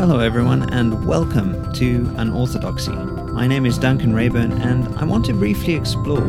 Hello, everyone, and welcome to Unorthodoxy. My name is Duncan Reyburn, and I want to briefly explore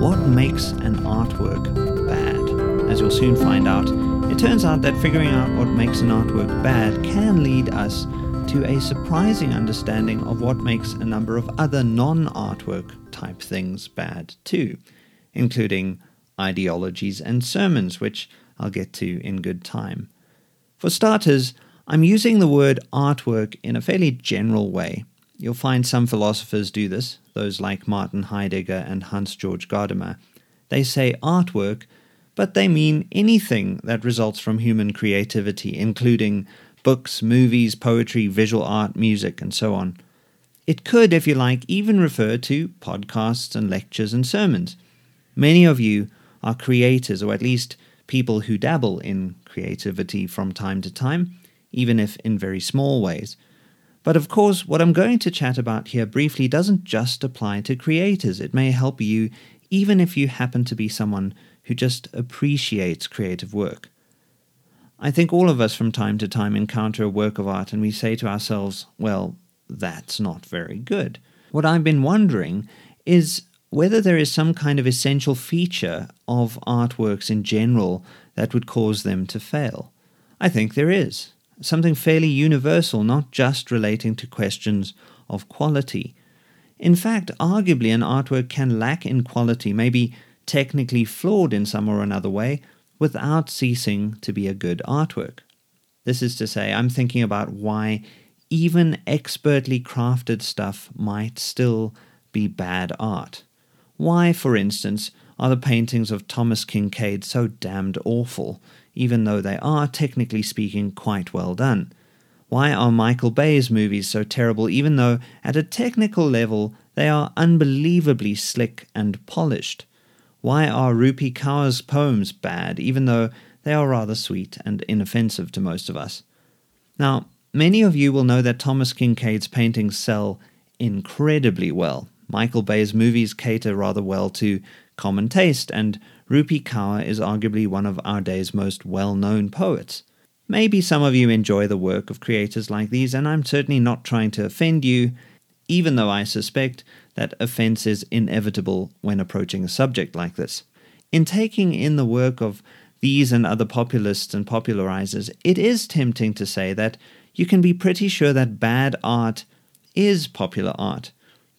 what makes an artwork bad. As you'll soon find out, it turns out that figuring out what makes an artwork bad can lead us to a surprising understanding of what makes a number of other non artwork type things bad too, including ideologies and sermons, which I'll get to in good time. For starters, I'm using the word artwork in a fairly general way. You'll find some philosophers do this, those like Martin Heidegger and Hans Georg Gadamer. They say artwork, but they mean anything that results from human creativity, including books, movies, poetry, visual art, music, and so on. It could, if you like, even refer to podcasts and lectures and sermons. Many of you are creators, or at least people who dabble in creativity from time to time, even if in very small ways. But of course, what I'm going to chat about here briefly doesn't just apply to creators. It may help you even if you happen to be someone who just appreciates creative work. I think all of us from time to time encounter a work of art and we say to ourselves, well, that's not very good. What I've been wondering is whether there is some kind of essential feature of artworks in general that would cause them to fail. I think there is. Something fairly universal, not just relating to questions of quality. In fact, arguably, an artwork can lack in quality, maybe technically flawed in some or another way, without ceasing to be a good artwork. This is to say, I'm thinking about why even expertly crafted stuff might still be bad art. Why, for instance, are the paintings of Thomas Kinkade so damned awful, even though they are, technically speaking, quite well done? Why are Michael Bay's movies so terrible, even though, at a technical level, they are unbelievably slick and polished? Why are Rupi Kaur's poems bad, even though they are rather sweet and inoffensive to most of us? Now, many of you will know that Thomas Kinkade's paintings sell incredibly well. Michael Bay's movies cater rather well to common taste, and Rupi Kaur is arguably one of our day's most well known poets. Maybe some of you enjoy the work of creators like these, and I'm certainly not trying to offend you, even though I suspect that offense is inevitable when approaching a subject like this. In taking in the work of these and other populists and popularizers, it is tempting to say that you can be pretty sure that bad art is popular art.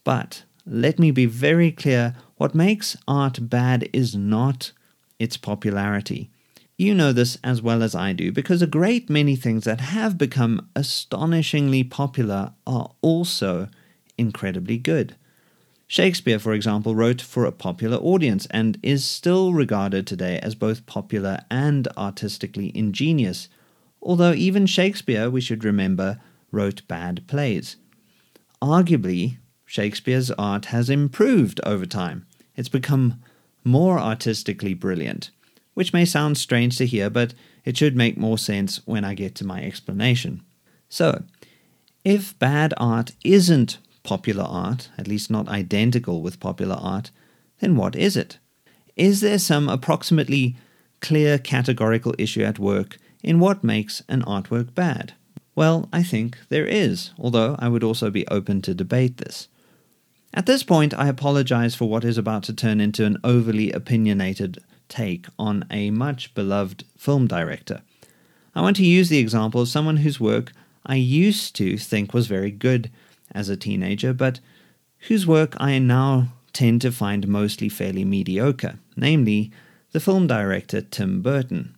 But let me be very clear what makes art bad is not its popularity. You know this as well as I do, because a great many things that have become astonishingly popular are also incredibly good. Shakespeare, for example, wrote for a popular audience and is still regarded today as both popular and artistically ingenious, although even Shakespeare, we should remember, wrote bad plays. Arguably, Shakespeare's art has improved over time. It's become more artistically brilliant, which may sound strange to hear, but it should make more sense when I get to my explanation. So, if bad art isn't popular art, at least not identical with popular art, then what is it? Is there some approximately clear categorical issue at work in what makes an artwork bad? Well, I think there is, although I would also be open to debate this. At this point, I apologize for what is about to turn into an overly opinionated take on a much beloved film director. I want to use the example of someone whose work I used to think was very good as a teenager, but whose work I now tend to find mostly fairly mediocre, namely the film director Tim Burton.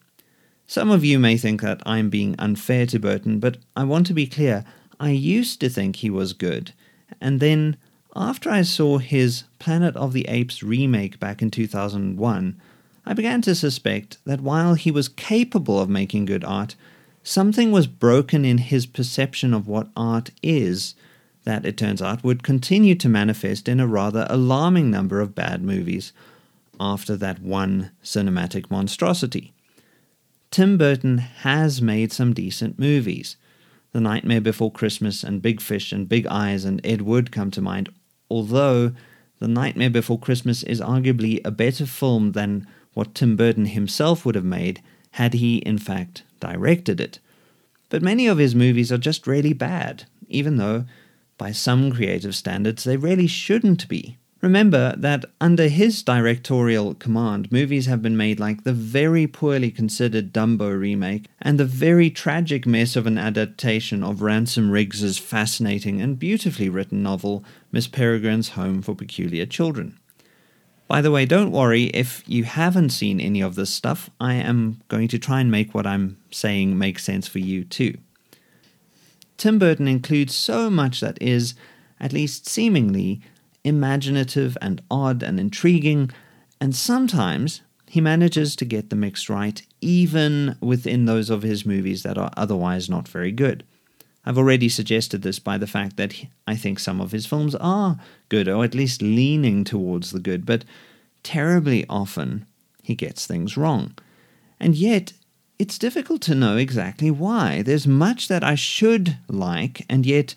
Some of you may think that I'm being unfair to Burton, but I want to be clear I used to think he was good, and then after I saw his Planet of the Apes remake back in 2001, I began to suspect that while he was capable of making good art, something was broken in his perception of what art is that, it turns out, would continue to manifest in a rather alarming number of bad movies after that one cinematic monstrosity. Tim Burton has made some decent movies. The Nightmare Before Christmas and Big Fish and Big Eyes and Ed Wood come to mind, although The Nightmare Before Christmas is arguably a better film than what Tim Burton himself would have made had he, in fact, directed it. But many of his movies are just really bad, even though, by some creative standards, they really shouldn't be. Remember that under his directorial command, movies have been made like the very poorly considered Dumbo remake and the very tragic mess of an adaptation of Ransom Riggs's fascinating and beautifully written novel, Miss Peregrine's Home for Peculiar Children. By the way, don't worry if you haven't seen any of this stuff. I am going to try and make what I'm saying make sense for you too. Tim Burton includes so much that is, at least seemingly, imaginative and odd and intriguing, and sometimes he manages to get the mix right, even within those of his movies that are otherwise not very good. I've already suggested this by the fact that I think some of his films are good, or at least leaning towards the good, but terribly often he gets things wrong. And yet, it's difficult to know exactly why. There's much that I should like, and yet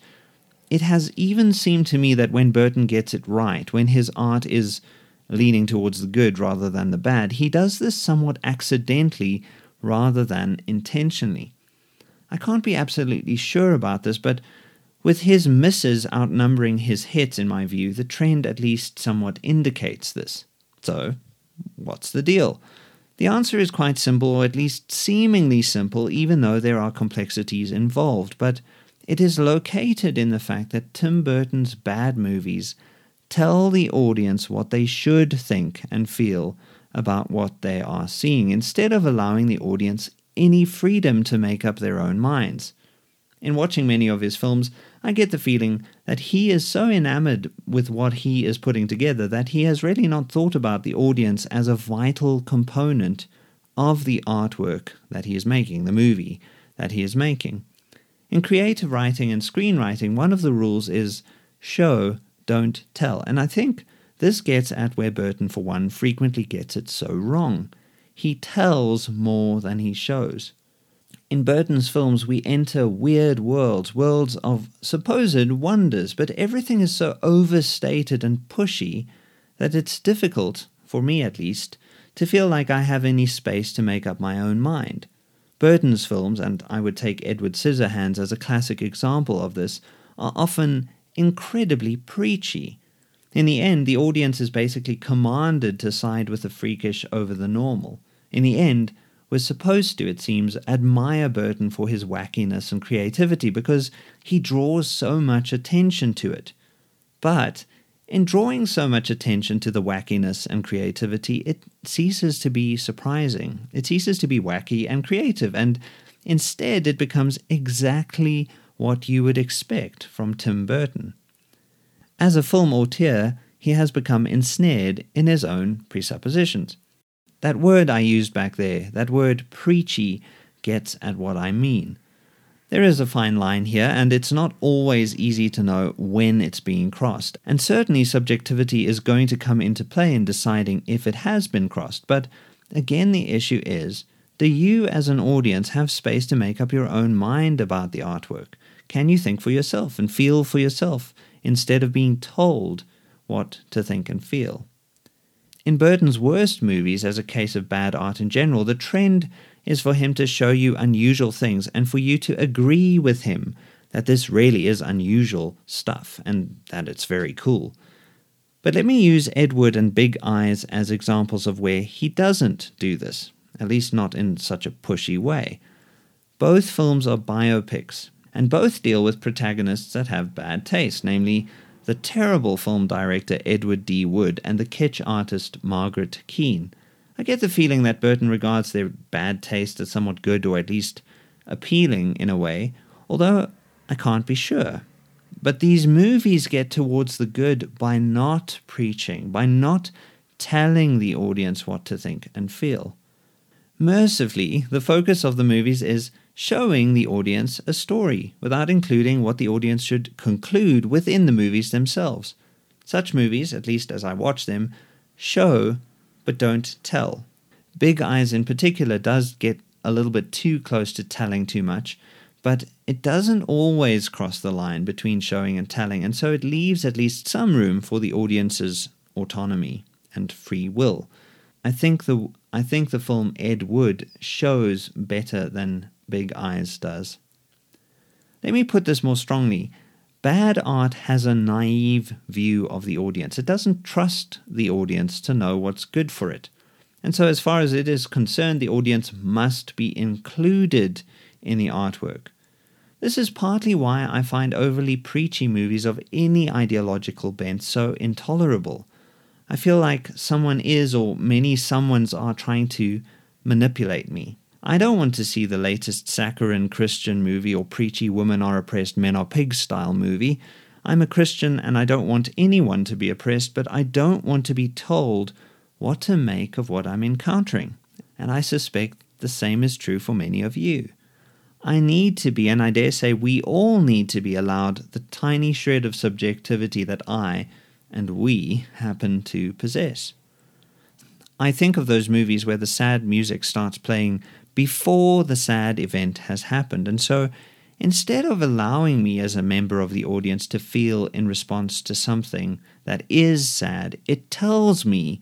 it has even seemed to me that when Burton gets it right, when his art is leaning towards the good rather than the bad, he does this somewhat accidentally rather than intentionally. I can't be absolutely sure about this, but with his misses outnumbering his hits, in my view, the trend at least somewhat indicates this. So, what's the deal? The answer is quite simple, or at least seemingly simple, even though there are complexities involved. But it is located in the fact that Tim Burton's bad movies tell the audience what they should think and feel about what they are seeing, instead of allowing the audience any freedom to make up their own minds. In watching many of his films, I get the feeling that he is so enamored with what he is putting together that he has really not thought about the audience as a vital component of the artwork that he is making, the movie that he is making. In creative writing and screenwriting, one of the rules is show, don't tell. And I think this gets at where Burton, for one, frequently gets it so wrong. He tells more than he shows. In Burton's films, we enter weird worlds, worlds of supposed wonders, but everything is so overstated and pushy that it's difficult, for me at least, to feel like I have any space to make up my own mind. Burton's films, and I would take Edward Scissorhands as a classic example of this, are often incredibly preachy. In the end, the audience is basically commanded to side with the freakish over the normal. In the end, we're supposed to, it seems, admire Burton for his wackiness and creativity because he draws so much attention to it. But in drawing so much attention to the wackiness and creativity, it ceases to be surprising. It ceases to be wacky and creative, and instead it becomes exactly what you would expect from Tim Burton. As a film auteur, he has become ensnared in his own presuppositions. That word I used back there, that word preachy, gets at what I mean. There is a fine line here, and it's not always easy to know when it's being crossed. And certainly, subjectivity is going to come into play in deciding if it has been crossed. But again, the issue is do you, as an audience, have space to make up your own mind about the artwork? Can you think for yourself and feel for yourself instead of being told what to think and feel? In Burton's worst movies, as a case of bad art in general, the trend is for him to show you unusual things and for you to agree with him that this really is unusual stuff and that it's very cool. But let me use Ed Wood and Big Eyes as examples of where he doesn't do this, at least not in such a pushy way. Both films are biopics, and both deal with protagonists that have bad taste, namely the terrible film director Edward D. Wood and the kitsch artist Margaret Keane. I get the feeling that Burton regards their bad taste as somewhat good or at least appealing in a way, although I can't be sure. But these movies get towards the good by not preaching, by not telling the audience what to think and feel. Mercifully, the focus of the movies is showing the audience a story without including what the audience should conclude within the movies themselves. Such movies, at least as I watch them, show but don't tell. Big Eyes in particular does get a little bit too close to telling too much, but it doesn't always cross the line between showing and telling, and so it leaves at least some room for the audience's autonomy and free will. I think the I think the film Ed Wood shows better than Big Eyes does. Let me put this more strongly. Bad art has a naive view of the audience. It doesn't trust the audience to know what's good for it. And so, as far as it is concerned, the audience must be included in the artwork. This is partly why I find overly preachy movies of any ideological bent so intolerable. I feel like someone is, or many someones are, trying to manipulate me. I don't want to see the latest saccharine Christian movie or preachy women are oppressed, men are pigs style movie. I'm a Christian and I don't want anyone to be oppressed, but I don't want to be told what to make of what I'm encountering. And I suspect the same is true for many of you. I need to be, and I dare say we all need to be allowed the tiny shred of subjectivity that I and we happen to possess. I think of those movies where the sad music starts playing before the sad event has happened, and so instead of allowing me as a member of the audience to feel in response to something that is sad, it tells me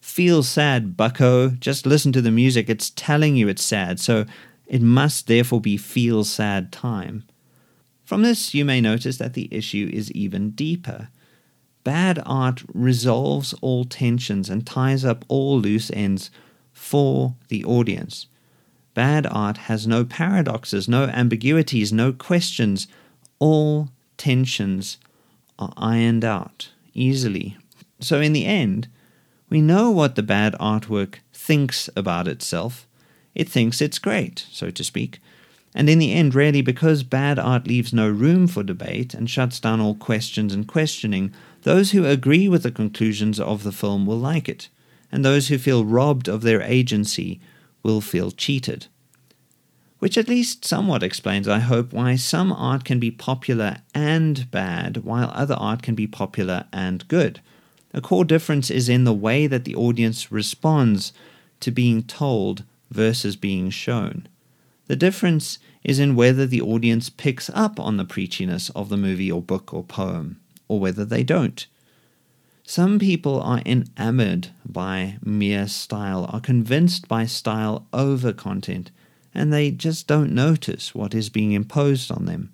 Feel sad, bucko. Just listen to the music. It's telling you it's sad, so it must therefore be feel sad time. From this, you may notice that the issue is even deeper. Bad art resolves all tensions and ties up all loose ends for the audience. Bad art has no paradoxes, no ambiguities, no questions. All tensions are ironed out easily. So, in the end, we know what the bad artwork thinks about itself. It thinks it's great, so to speak. And in the end, really, because bad art leaves no room for debate and shuts down all questions and questioning, those who agree with the conclusions of the film will like it, and those who feel robbed of their agency will feel cheated. Which at least somewhat explains, I hope, why some art can be popular and bad, while other art can be popular and good. A core difference is in the way that the audience responds to being told versus being shown. The difference is in whether the audience picks up on the preachiness of the movie or book or poem, or whether they don't. Some people are enamored by mere style, are convinced by style over content, and they just don't notice what is being imposed on them.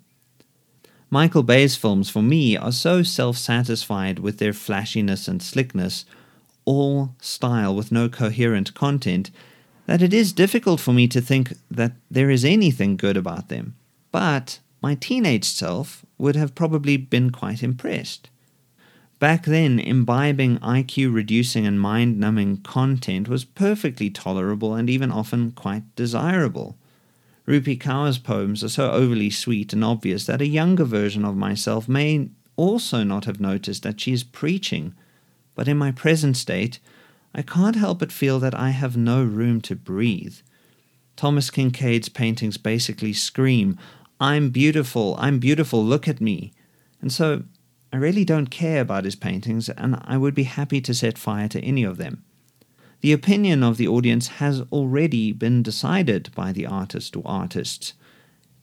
Michael Bay's films, for me, are so self satisfied with their flashiness and slickness, all style with no coherent content, that it is difficult for me to think that there is anything good about them. But my teenage self would have probably been quite impressed. Back then, imbibing IQ reducing and mind numbing content was perfectly tolerable and even often quite desirable. Rupi Kaur's poems are so overly sweet and obvious that a younger version of myself may also not have noticed that she is preaching. But in my present state, I can't help but feel that I have no room to breathe. Thomas Kinkade's paintings basically scream, I'm beautiful, I'm beautiful, look at me. And so I really don't care about his paintings, and I would be happy to set fire to any of them. The opinion of the audience has already been decided by the artist or artists,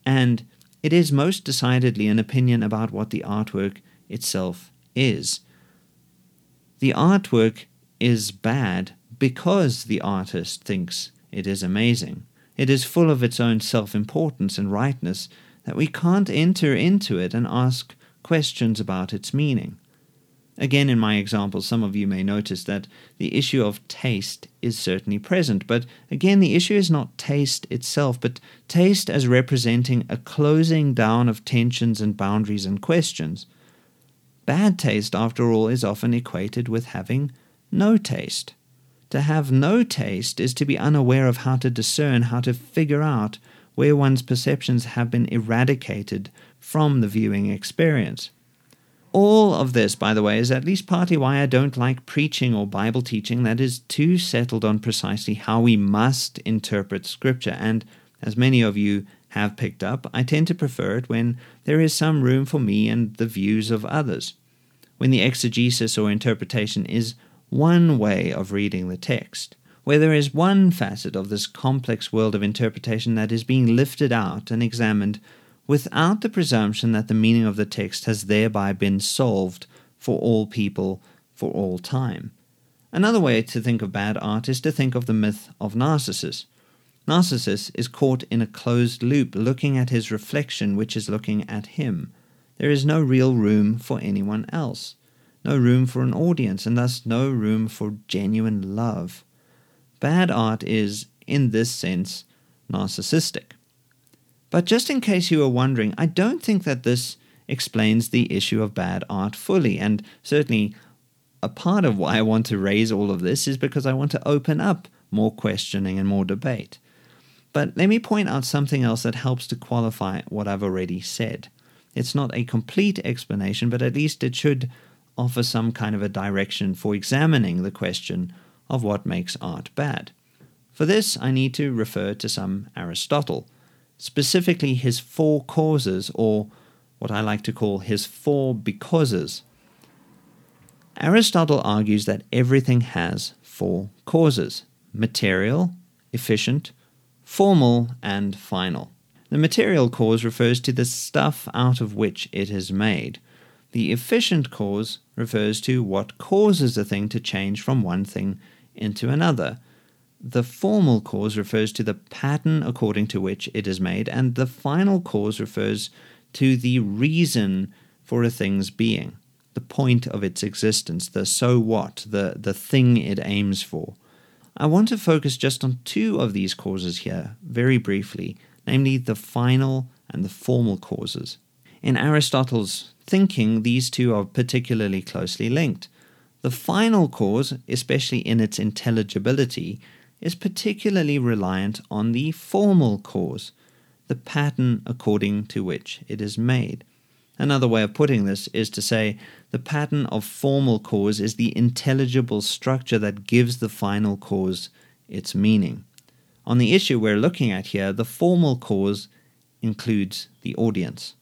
and it is most decidedly an opinion about what the artwork itself is. The artwork is bad because the artist thinks it is amazing. It is full of its own self importance and rightness that we can't enter into it and ask questions about its meaning. Again, in my example, some of you may notice that the issue of taste is certainly present, but again, the issue is not taste itself, but taste as representing a closing down of tensions and boundaries and questions. Bad taste, after all, is often equated with having no taste. To have no taste is to be unaware of how to discern, how to figure out where one's perceptions have been eradicated from the viewing experience. All of this, by the way, is at least partly why I don't like preaching or Bible teaching that is too settled on precisely how we must interpret Scripture. And as many of you have picked up, I tend to prefer it when there is some room for me and the views of others. When the exegesis or interpretation is one way of reading the text, where there is one facet of this complex world of interpretation that is being lifted out and examined without the presumption that the meaning of the text has thereby been solved for all people for all time. Another way to think of bad art is to think of the myth of Narcissus. Narcissus is caught in a closed loop, looking at his reflection, which is looking at him. There is no real room for anyone else, no room for an audience, and thus no room for genuine love. Bad art is, in this sense, narcissistic. But just in case you were wondering, I don't think that this explains the issue of bad art fully, and certainly a part of why I want to raise all of this is because I want to open up more questioning and more debate. But let me point out something else that helps to qualify what I've already said. It's not a complete explanation, but at least it should offer some kind of a direction for examining the question of what makes art bad. For this, I need to refer to some Aristotle, specifically his four causes, or what I like to call his four becauses. Aristotle argues that everything has four causes material, efficient, formal, and final. The material cause refers to the stuff out of which it is made. The efficient cause refers to what causes a thing to change from one thing into another. The formal cause refers to the pattern according to which it is made, and the final cause refers to the reason for a thing's being the point of its existence, the so what, the, the thing it aims for. I want to focus just on two of these causes here, very briefly, namely the final and the formal causes. In Aristotle's thinking, these two are particularly closely linked. The final cause, especially in its intelligibility, is particularly reliant on the formal cause, the pattern according to which it is made. Another way of putting this is to say the pattern of formal cause is the intelligible structure that gives the final cause its meaning. On the issue we're looking at here, the formal cause includes the audience.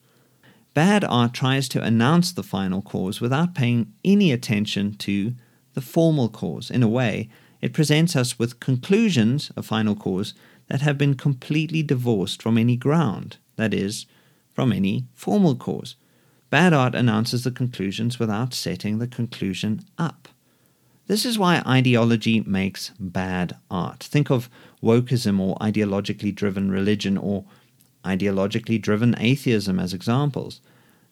Bad art tries to announce the final cause without paying any attention to the formal cause. In a way, it presents us with conclusions, a final cause, that have been completely divorced from any ground, that is, from any formal cause. Bad art announces the conclusions without setting the conclusion up. This is why ideology makes bad art. Think of wokeism or ideologically driven religion or ideologically driven atheism as examples.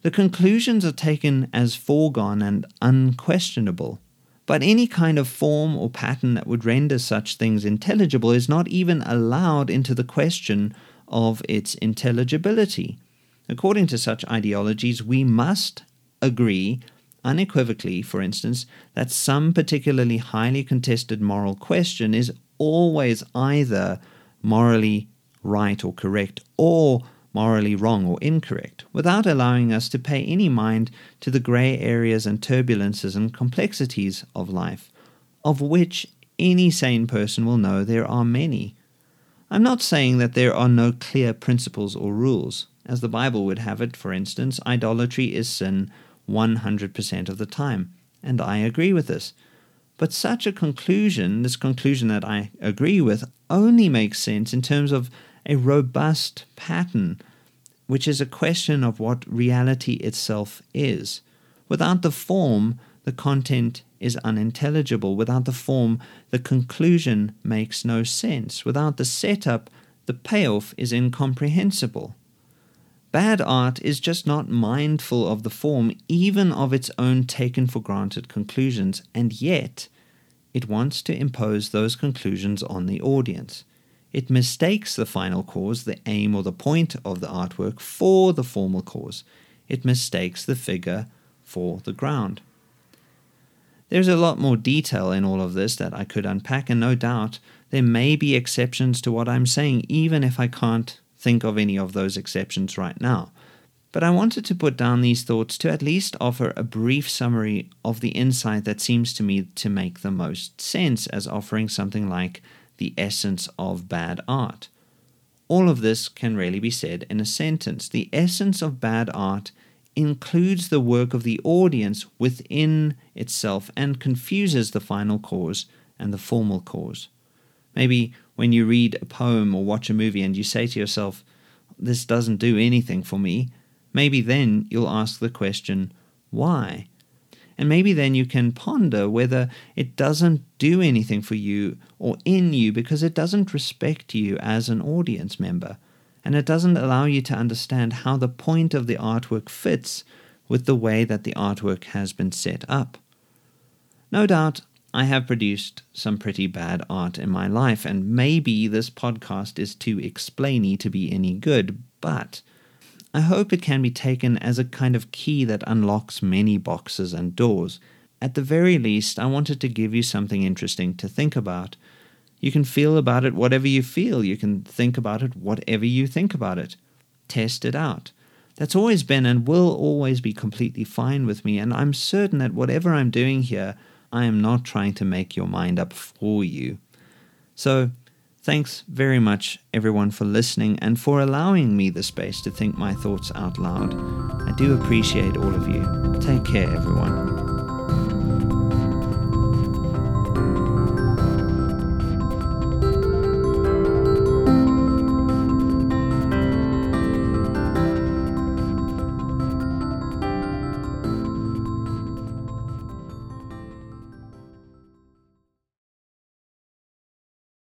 The conclusions are taken as foregone and unquestionable. But any kind of form or pattern that would render such things intelligible is not even allowed into the question of its intelligibility. According to such ideologies, we must agree unequivocally, for instance, that some particularly highly contested moral question is always either morally right or correct or morally wrong or incorrect, without allowing us to pay any mind to the grey areas and turbulences and complexities of life, of which any sane person will know there are many. I'm not saying that there are no clear principles or rules. As the Bible would have it, for instance, idolatry is sin 100% of the time. And I agree with this. But such a conclusion, this conclusion that I agree with, only makes sense in terms of a robust pattern, which is a question of what reality itself is. Without the form, the content is unintelligible. Without the form, the conclusion makes no sense. Without the setup, the payoff is incomprehensible. Bad art is just not mindful of the form, even of its own taken for granted conclusions, and yet it wants to impose those conclusions on the audience. It mistakes the final cause, the aim or the point of the artwork, for the formal cause. It mistakes the figure for the ground. There's a lot more detail in all of this that I could unpack, and no doubt there may be exceptions to what I'm saying, even if I can't think of any of those exceptions right now. But I wanted to put down these thoughts to at least offer a brief summary of the insight that seems to me to make the most sense as offering something like the essence of bad art. All of this can really be said in a sentence. The essence of bad art includes the work of the audience within itself and confuses the final cause and the formal cause. Maybe when you read a poem or watch a movie and you say to yourself, This doesn't do anything for me, maybe then you'll ask the question, Why? And maybe then you can ponder whether it doesn't do anything for you or in you because it doesn't respect you as an audience member. And it doesn't allow you to understand how the point of the artwork fits with the way that the artwork has been set up. No doubt, I have produced some pretty bad art in my life, and maybe this podcast is too explainy to be any good, but I hope it can be taken as a kind of key that unlocks many boxes and doors. At the very least, I wanted to give you something interesting to think about. You can feel about it whatever you feel. You can think about it whatever you think about it. Test it out. That's always been and will always be completely fine with me, and I'm certain that whatever I'm doing here, I am not trying to make your mind up for you. So, Thanks very much, everyone, for listening and for allowing me the space to think my thoughts out loud. I do appreciate all of you. Take care, everyone.